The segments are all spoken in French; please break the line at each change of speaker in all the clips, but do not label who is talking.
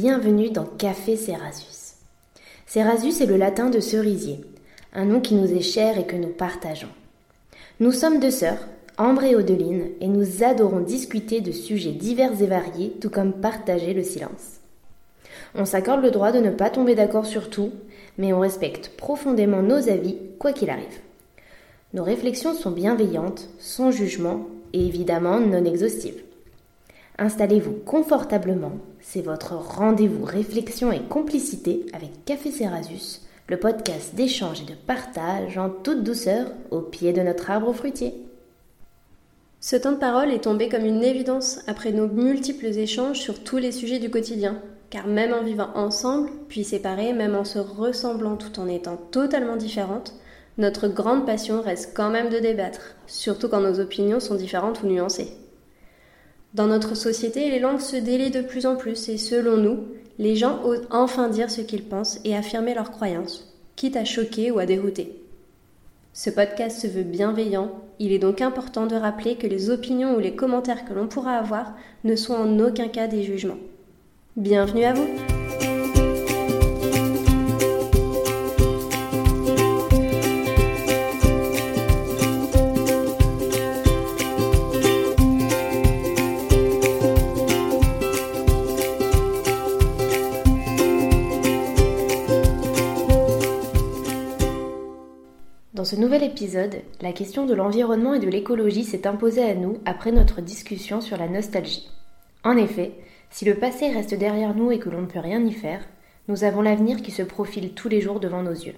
Bienvenue dans Café Cerasus. Cerasus est le latin de cerisier, un nom qui nous est cher et que nous partageons. Nous sommes deux sœurs, Ambre et Odeline, et nous adorons discuter de sujets divers et variés, tout comme partager le silence. On s'accorde le droit de ne pas tomber d'accord sur tout, mais on respecte profondément nos avis, quoi qu'il arrive. Nos réflexions sont bienveillantes, sans jugement et évidemment non exhaustives. Installez-vous confortablement, c'est votre rendez-vous réflexion et complicité avec Café Cerasus, le podcast d'échange et de partage en toute douceur au pied de notre arbre fruitier.
Ce temps de parole est tombé comme une évidence après nos multiples échanges sur tous les sujets du quotidien, car même en vivant ensemble, puis séparés, même en se ressemblant tout en étant totalement différentes, notre grande passion reste quand même de débattre, surtout quand nos opinions sont différentes ou nuancées. Dans notre société, les langues se délient de plus en plus et selon nous, les gens osent enfin dire ce qu'ils pensent et affirmer leurs croyances, quitte à choquer ou à dérouter. Ce podcast se veut bienveillant, il est donc important de rappeler que les opinions ou les commentaires que l'on pourra avoir ne sont en aucun cas des jugements. Bienvenue à vous
Dans ce nouvel épisode, la question de l'environnement et de l'écologie s'est imposée à nous après notre discussion sur la nostalgie. En effet, si le passé reste derrière nous et que l'on ne peut rien y faire, nous avons l'avenir qui se profile tous les jours devant nos yeux.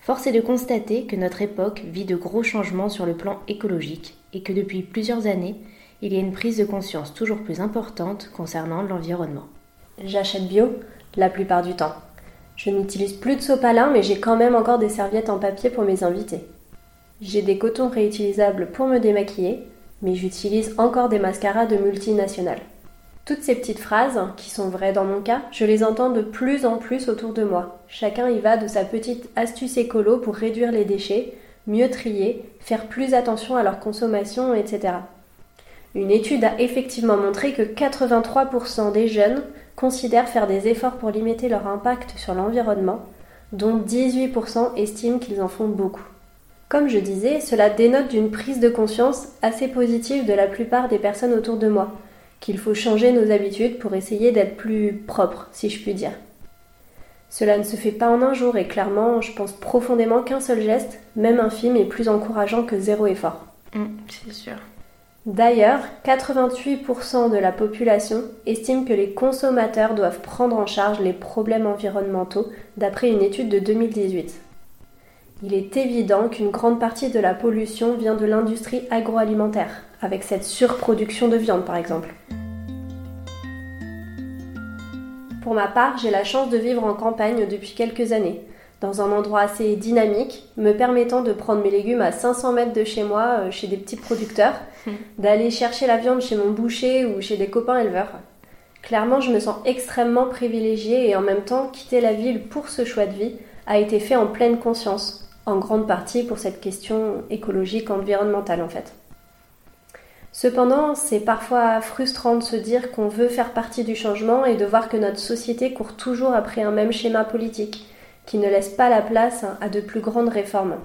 Force est de constater que notre époque vit de gros changements sur le plan écologique et que depuis plusieurs années, il y a une prise de conscience toujours plus importante concernant l'environnement.
J'achète bio la plupart du temps. Je n'utilise plus de sopalin, mais j'ai quand même encore des serviettes en papier pour mes invités. J'ai des cotons réutilisables pour me démaquiller, mais j'utilise encore des mascaras de multinationales. Toutes ces petites phrases, qui sont vraies dans mon cas, je les entends de plus en plus autour de moi. Chacun y va de sa petite astuce écolo pour réduire les déchets, mieux trier, faire plus attention à leur consommation, etc. Une étude a effectivement montré que 83% des jeunes considèrent faire des efforts pour limiter leur impact sur l'environnement, dont 18% estiment qu'ils en font beaucoup. Comme je disais, cela dénote d'une prise de conscience assez positive de la plupart des personnes autour de moi, qu'il faut changer nos habitudes pour essayer d'être plus propre, si je puis dire. Cela ne se fait pas en un jour et clairement, je pense profondément qu'un seul geste, même infime, est plus encourageant que zéro effort.
Mmh, c'est sûr.
D'ailleurs, 88% de la population estime que les consommateurs doivent prendre en charge les problèmes environnementaux d'après une étude de 2018. Il est évident qu'une grande partie de la pollution vient de l'industrie agroalimentaire, avec cette surproduction de viande par exemple. Pour ma part, j'ai la chance de vivre en campagne depuis quelques années, dans un endroit assez dynamique, me permettant de prendre mes légumes à 500 mètres de chez moi, euh, chez des petits producteurs, d'aller chercher la viande chez mon boucher ou chez des copains éleveurs. Clairement, je me sens extrêmement privilégiée et en même temps, quitter la ville pour ce choix de vie a été fait en pleine conscience, en grande partie pour cette question écologique, environnementale en fait. Cependant, c'est parfois frustrant de se dire qu'on veut faire partie du changement et de voir que notre société court toujours après un même schéma politique, qui ne laisse pas la place à de plus grandes réformes.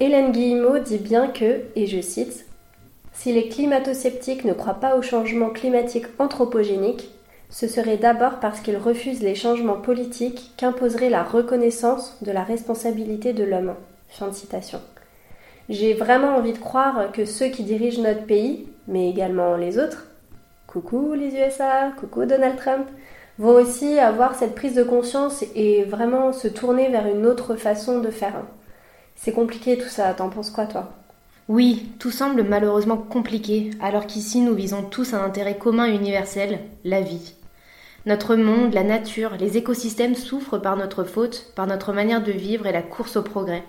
Hélène Guillemot dit bien que, et je cite, Si les climato-sceptiques ne croient pas au changement climatique anthropogénique, ce serait d'abord parce qu'ils refusent les changements politiques qu'imposerait la reconnaissance de la responsabilité de l'homme. Fin de citation. J'ai vraiment envie de croire que ceux qui dirigent notre pays, mais également les autres, coucou les USA, coucou Donald Trump, vont aussi avoir cette prise de conscience et vraiment se tourner vers une autre façon de faire. C'est compliqué tout ça, t'en penses quoi toi?
Oui, tout semble malheureusement compliqué, alors qu'ici nous visons tous un intérêt commun universel, la vie. Notre monde, la nature, les écosystèmes souffrent par notre faute, par notre manière de vivre et la course au progrès.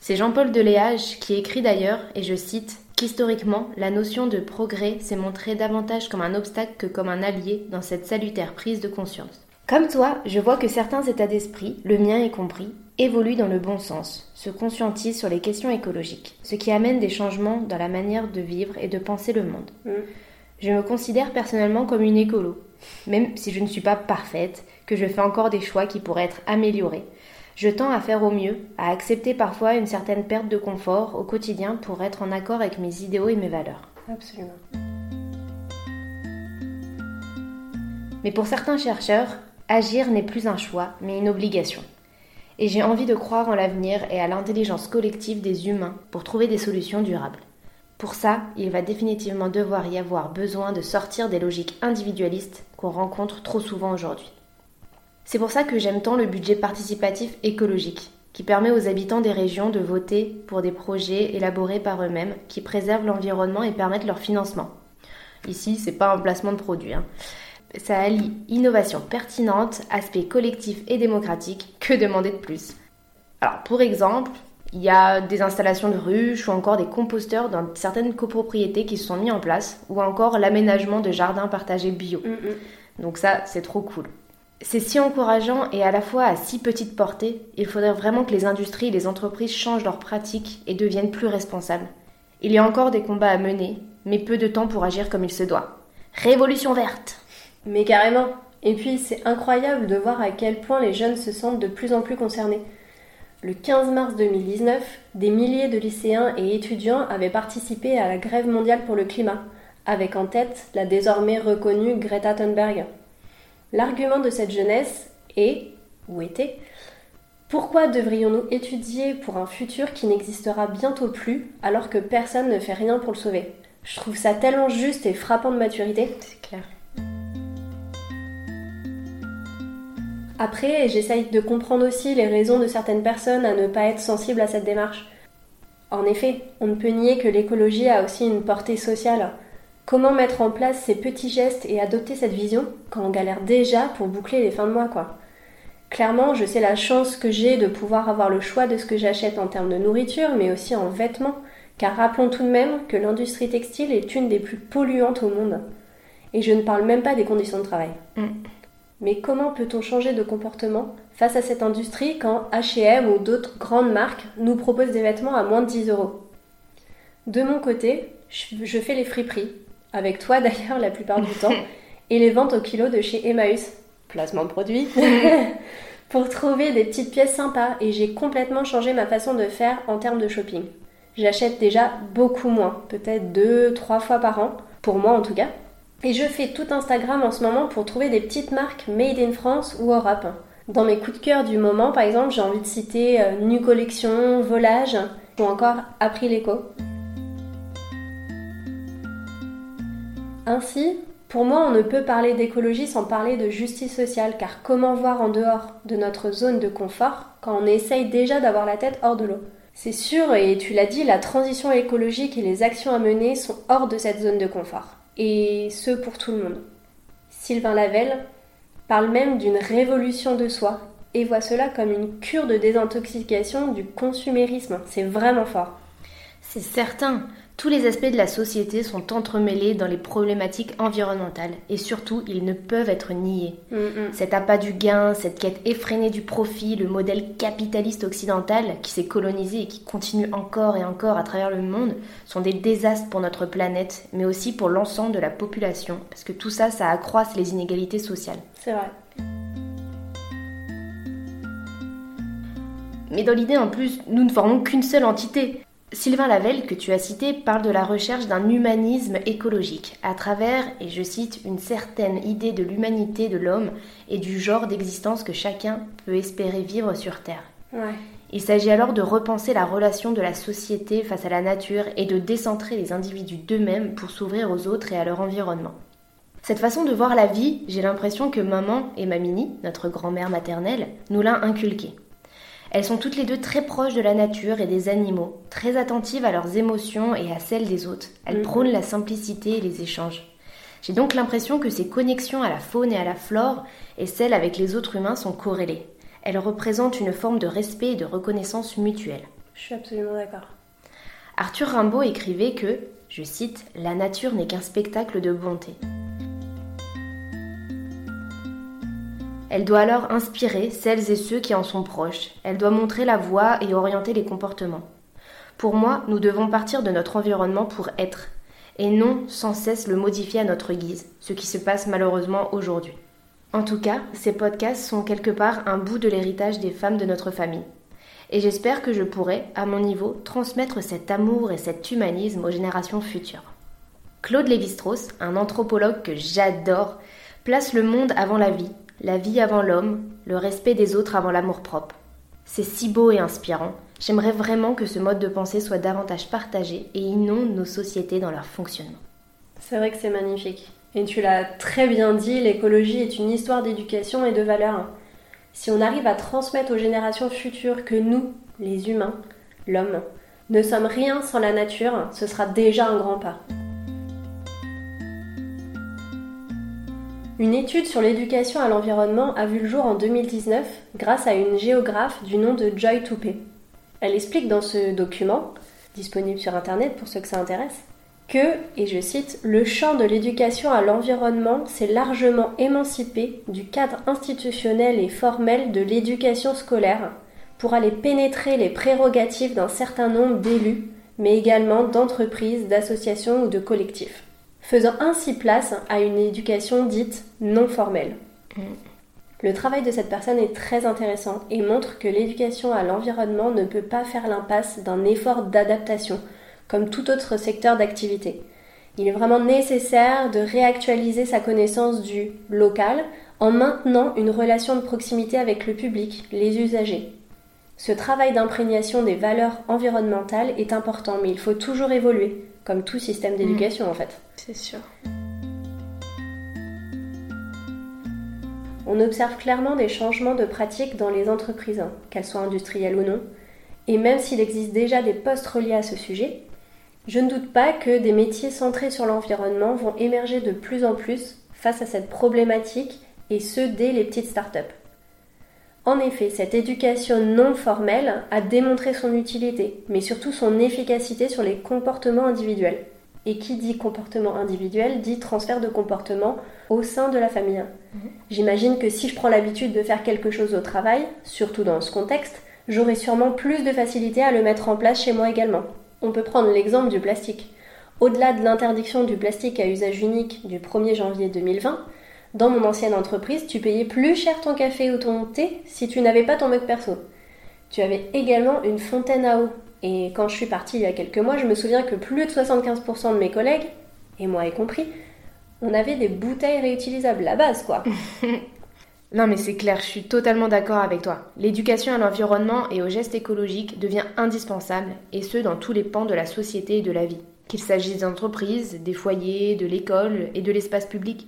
C'est Jean-Paul Deléage qui écrit d'ailleurs, et je cite, qu'historiquement, la notion de progrès s'est montrée davantage comme un obstacle que comme un allié dans cette salutaire prise de conscience. Comme toi, je vois que certains états d'esprit, le mien y compris, évoluent dans le bon sens, se conscientisent sur les questions écologiques, ce qui amène des changements dans la manière de vivre et de penser le monde.
Mm.
Je me considère personnellement comme une écolo, même si je ne suis pas parfaite, que je fais encore des choix qui pourraient être améliorés. Je tends à faire au mieux, à accepter parfois une certaine perte de confort au quotidien pour être en accord avec mes idéaux et mes valeurs.
Absolument.
Mais pour certains chercheurs, agir n'est plus un choix, mais une obligation. Et j'ai envie de croire en l'avenir et à l'intelligence collective des humains pour trouver des solutions durables. Pour ça, il va définitivement devoir y avoir besoin de sortir des logiques individualistes qu'on rencontre trop souvent aujourd'hui. C'est pour ça que j'aime tant le budget participatif écologique, qui permet aux habitants des régions de voter pour des projets élaborés par eux-mêmes qui préservent l'environnement et permettent leur financement. Ici, c'est pas un placement de produit. Hein. Ça allie innovation pertinente, aspect collectif et démocratique. Que demander de plus? Alors, pour exemple, il y a des installations de ruches ou encore des composteurs dans certaines copropriétés qui se sont mis en place, ou encore l'aménagement de jardins partagés bio. Mm, mm. Donc ça, c'est trop cool. C'est si encourageant et à la fois à si petite portée, il faudrait vraiment que les industries et les entreprises changent leurs pratiques et deviennent plus responsables. Il y a encore des combats à mener, mais peu de temps pour agir comme il se doit. Révolution verte
Mais carrément Et puis c'est incroyable de voir à quel point les jeunes se sentent de plus en plus concernés. Le 15 mars 2019, des milliers de lycéens et étudiants avaient participé à la grève mondiale pour le climat, avec en tête la désormais reconnue Greta Thunberg. L'argument de cette jeunesse est, ou était, pourquoi devrions-nous étudier pour un futur qui n'existera bientôt plus alors que personne ne fait rien pour le sauver? Je trouve ça tellement juste et frappant de maturité.
C'est clair.
Après, j'essaye de comprendre aussi les raisons de certaines personnes à ne pas être sensibles à cette démarche. En effet, on ne peut nier que l'écologie a aussi une portée sociale. Comment mettre en place ces petits gestes et adopter cette vision quand on galère déjà pour boucler les fins de mois, quoi? Clairement, je sais la chance que j'ai de pouvoir avoir le choix de ce que j'achète en termes de nourriture, mais aussi en vêtements, car rappelons tout de même que l'industrie textile est une des plus polluantes au monde. Et je ne parle même pas des conditions de travail. Mm. Mais comment peut-on changer de comportement face à cette industrie quand HM ou d'autres grandes marques nous proposent des vêtements à moins de 10 euros? De mon côté, je fais les friperies avec toi d'ailleurs la plupart du temps, et les ventes au kilo de chez Emmaüs, placement de produit, pour trouver des petites pièces sympas et j'ai complètement changé ma façon de faire en termes de shopping. J'achète déjà beaucoup moins, peut-être deux, trois fois par an, pour moi en tout cas. Et je fais tout Instagram en ce moment pour trouver des petites marques made in France ou Europe. Dans mes coups de cœur du moment, par exemple, j'ai envie de citer euh, Nu Collection, Volage ou encore April Eco. Ainsi, pour moi, on ne peut parler d'écologie sans parler de justice sociale, car comment voir en dehors de notre zone de confort quand on essaye déjà d'avoir la tête hors de l'eau? C'est sûr, et tu l'as dit, la transition écologique et les actions à mener sont hors de cette zone de confort, et ce pour tout le monde. Sylvain Lavelle parle même d'une révolution de soi, et voit cela comme une cure de désintoxication du consumérisme. C'est vraiment fort.
C'est certain. Tous les aspects de la société sont entremêlés dans les problématiques environnementales et surtout ils ne peuvent être niés. Mm, mm. Cet appât du gain, cette quête effrénée du profit, le modèle capitaliste occidental qui s'est colonisé et qui continue encore et encore à travers le monde sont des désastres pour notre planète mais aussi pour l'ensemble de la population parce que tout ça, ça accroisse les inégalités sociales.
C'est vrai.
Mais dans l'idée en plus, nous ne formons qu'une seule entité. Sylvain Lavelle, que tu as cité, parle de la recherche d'un humanisme écologique, à travers, et je cite, une certaine idée de l'humanité de l'homme et du genre d'existence que chacun peut espérer vivre sur Terre. Il s'agit alors de repenser la relation de la société face à la nature et de décentrer les individus d'eux-mêmes pour s'ouvrir aux autres et à leur environnement. Cette façon de voir la vie, j'ai l'impression que maman et Mamini, notre grand-mère maternelle, nous l'a inculquée. Elles sont toutes les deux très proches de la nature et des animaux, très attentives à leurs émotions et à celles des autres. Elles mhm. prônent la simplicité et les échanges. J'ai donc l'impression que ces connexions à la faune et à la flore et celles avec les autres humains sont corrélées. Elles représentent une forme de respect et de reconnaissance mutuelle.
Je suis absolument d'accord.
Arthur Rimbaud écrivait que, je cite, La nature n'est qu'un spectacle de bonté. Elle doit alors inspirer celles et ceux qui en sont proches. Elle doit montrer la voie et orienter les comportements. Pour moi, nous devons partir de notre environnement pour être. et non sans cesse le modifier à notre guise, ce qui se passe malheureusement aujourd'hui. En tout cas, ces podcasts sont quelque part un bout de l'héritage des femmes de notre famille. Et j'espère que je pourrai, à mon niveau, transmettre cet amour et cet humanisme aux générations futures. Claude Lévi-Strauss, un anthropologue que j'adore, place le monde avant la vie, la vie avant l'homme, le respect des autres avant l'amour-propre. C'est si beau et inspirant. J'aimerais vraiment que ce mode de pensée soit davantage partagé et inonde nos sociétés dans leur fonctionnement.
C'est vrai que c'est magnifique. Et tu l'as très bien dit, l'écologie est une histoire d'éducation et de valeurs. Si on arrive à transmettre aux générations futures que nous, les humains, l'homme, ne sommes rien sans la nature, ce sera déjà un grand pas. Une étude sur l'éducation à l'environnement a vu le jour en 2019 grâce à une géographe du nom de Joy Toupé. Elle explique dans ce document, disponible sur Internet pour ceux que ça intéresse, que, et je cite, le champ de l'éducation à l'environnement s'est largement émancipé du cadre institutionnel et formel de l'éducation scolaire pour aller pénétrer les prérogatives d'un certain nombre d'élus, mais également d'entreprises, d'associations ou de collectifs faisant ainsi place à une éducation dite non formelle. Mm. Le travail de cette personne est très intéressant et montre que l'éducation à l'environnement ne peut pas faire l'impasse d'un effort d'adaptation, comme tout autre secteur d'activité. Il est vraiment nécessaire de réactualiser sa connaissance du local en maintenant une relation de proximité avec le public, les usagers. Ce travail d'imprégnation des valeurs environnementales est important, mais il faut toujours évoluer, comme tout système d'éducation en fait.
C'est sûr.
On observe clairement des changements de pratiques dans les entreprises, hein, qu'elles soient industrielles ou non. Et même s'il existe déjà des postes reliés à ce sujet, je ne doute pas que des métiers centrés sur l'environnement vont émerger de plus en plus face à cette problématique, et ce dès les petites startups. En effet, cette éducation non formelle a démontré son utilité, mais surtout son efficacité sur les comportements individuels. Et qui dit comportement individuel dit transfert de comportement au sein de la famille. Mhm. J'imagine que si je prends l'habitude de faire quelque chose au travail, surtout dans ce contexte, j'aurai sûrement plus de facilité à le mettre en place chez moi également. On peut prendre l'exemple du plastique. Au-delà de l'interdiction du plastique à usage unique du 1er janvier 2020, dans mon ancienne entreprise, tu payais plus cher ton café ou ton thé si tu n'avais pas ton mug perso. Tu avais également une fontaine à eau. Et quand je suis partie il y a quelques mois, je me souviens que plus de 75% de mes collègues, et moi y compris, on avait des bouteilles réutilisables, la base quoi.
non mais c'est clair, je suis totalement d'accord avec toi. L'éducation à l'environnement et aux gestes écologiques devient indispensable, et ce dans tous les pans de la société et de la vie, qu'il s'agisse d'entreprises, des foyers, de l'école et de l'espace public.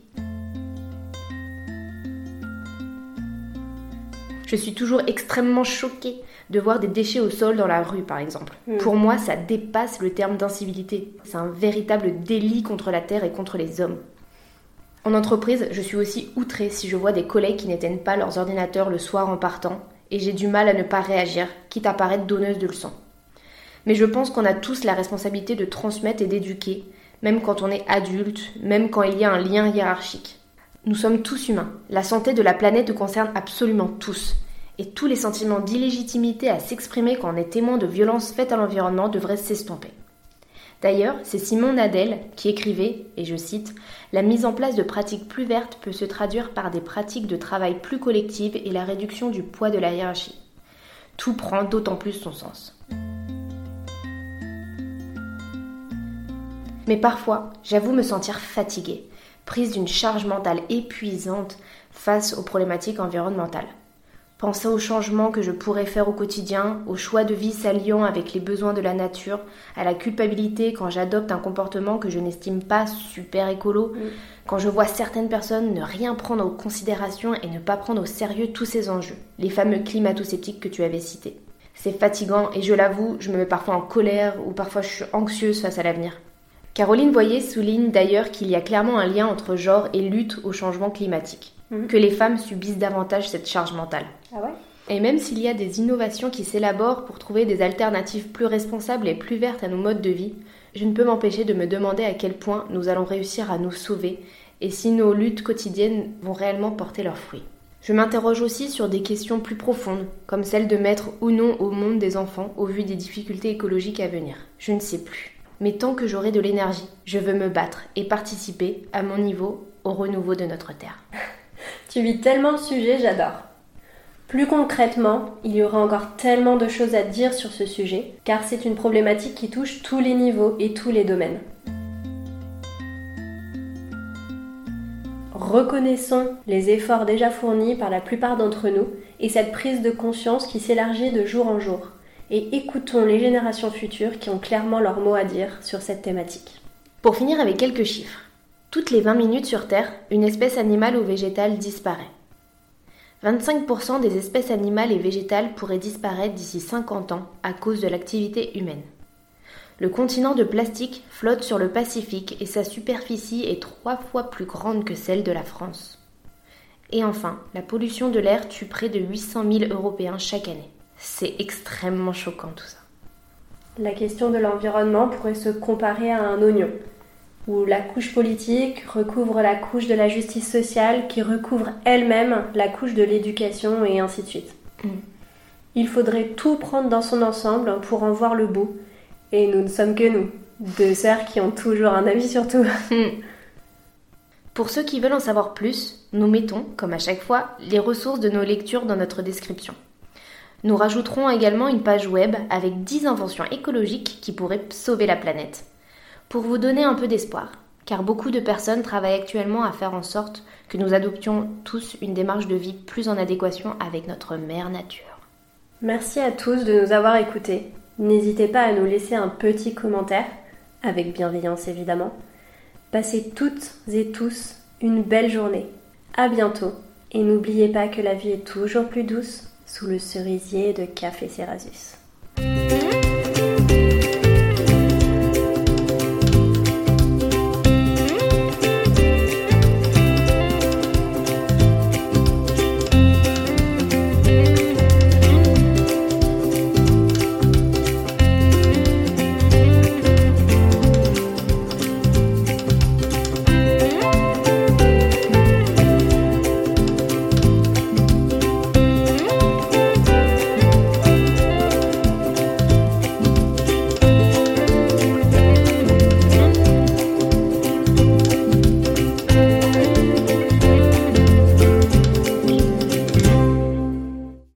Je suis toujours extrêmement choquée de voir des déchets au sol dans la rue, par exemple. Hmm. Pour moi, ça dépasse le terme d'incivilité. C'est un véritable délit contre la terre et contre les hommes. En entreprise, je suis aussi outrée si je vois des collègues qui n'éteignent pas leurs ordinateurs le soir en partant, et j'ai du mal à ne pas réagir, quitte à paraître donneuse de leçons. Mais je pense qu'on a tous la responsabilité de transmettre et d'éduquer, même quand on est adulte, même quand il y a un lien hiérarchique. Nous sommes tous humains. La santé de la planète nous concerne absolument tous. Et tous les sentiments d'illégitimité à s'exprimer quand on est témoin de violences faites à l'environnement devraient s'estomper. D'ailleurs, c'est Simon Nadel qui écrivait, et je cite, La mise en place de pratiques plus vertes peut se traduire par des pratiques de travail plus collectives et la réduction du poids de la hiérarchie. Tout prend d'autant plus son sens. Mais parfois, j'avoue me sentir fatiguée prise d'une charge mentale épuisante face aux problématiques environnementales. Penser aux changements que je pourrais faire au quotidien, aux choix de vie s'alliant avec les besoins de la nature, à la culpabilité quand j'adopte un comportement que je n'estime pas super écolo, mm. quand je vois certaines personnes ne rien prendre en considération et ne pas prendre au sérieux tous ces enjeux, les fameux climato-sceptiques que tu avais cités. C'est fatigant et je l'avoue, je me mets parfois en colère ou parfois je suis anxieuse face à l'avenir. Caroline Voyer souligne d'ailleurs qu'il y a clairement un lien entre genre et lutte au changement climatique, mhm. que les femmes subissent davantage cette charge mentale.
Ah ouais?
Et même s'il y a des innovations qui s'élaborent pour trouver des alternatives plus responsables et plus vertes à nos modes de vie, je ne peux m'empêcher de me demander à quel point nous allons réussir à nous sauver et si nos luttes quotidiennes vont réellement porter leurs fruits. Je m'interroge aussi sur des questions plus profondes, comme celle de mettre ou non au monde des enfants au vu des difficultés écologiques à venir. Je ne sais plus. mais tant que j'aurai de l'énergie, je veux me battre et participer, à mon niveau, au renouveau de notre Terre.
tu vis tellement le sujet, j'adore. Plus concrètement, il y aura encore tellement de choses à dire sur ce sujet, car c'est une problématique qui touche tous les niveaux et tous les domaines. Reconnaissons les efforts déjà fournis par la plupart d'entre nous et cette prise de conscience qui s'élargit de jour en jour. Et écoutons les générations futures qui ont clairement leur mot à dire sur cette thématique.
Pour finir avec quelques chiffres. Toutes les 20 minutes sur Terre, une espèce animale ou végétale disparaît. 25% des espèces animales et végétales pourraient disparaître d'ici 50 ans à cause de l'activité humaine. Le continent de plastique flotte sur le Pacifique et sa superficie est trois fois plus grande que celle de la France. Et enfin, la pollution de l'air tue près de 800 000 Européens chaque année. C'est extrêmement choquant tout ça.
La question de l'environnement pourrait se comparer à un oignon où la couche politique recouvre la couche de la justice sociale qui recouvre elle-même la couche de l'éducation et ainsi de suite. Mm. Il faudrait tout prendre dans son ensemble pour en voir le beau. Et nous ne sommes que nous, deux sœurs qui ont toujours un avis sur tout. Mm.
Pour ceux qui veulent en savoir plus, nous mettons, comme à chaque fois, les ressources de nos lectures dans notre description. Nous rajouterons également une page web avec 10 inventions écologiques qui pourraient sauver la planète pour vous donner un peu d'espoir, car beaucoup de personnes travaillent actuellement à faire en sorte que nous adoptions tous une démarche de vie plus en adéquation avec notre mère nature.
Merci à tous de nous avoir écoutés. N'hésitez pas à nous laisser un petit commentaire, avec bienveillance évidemment. Passez toutes et tous une belle journée. À bientôt et n'oubliez pas que la vie est toujours plus douce sous le cerisier de Café Cerasus.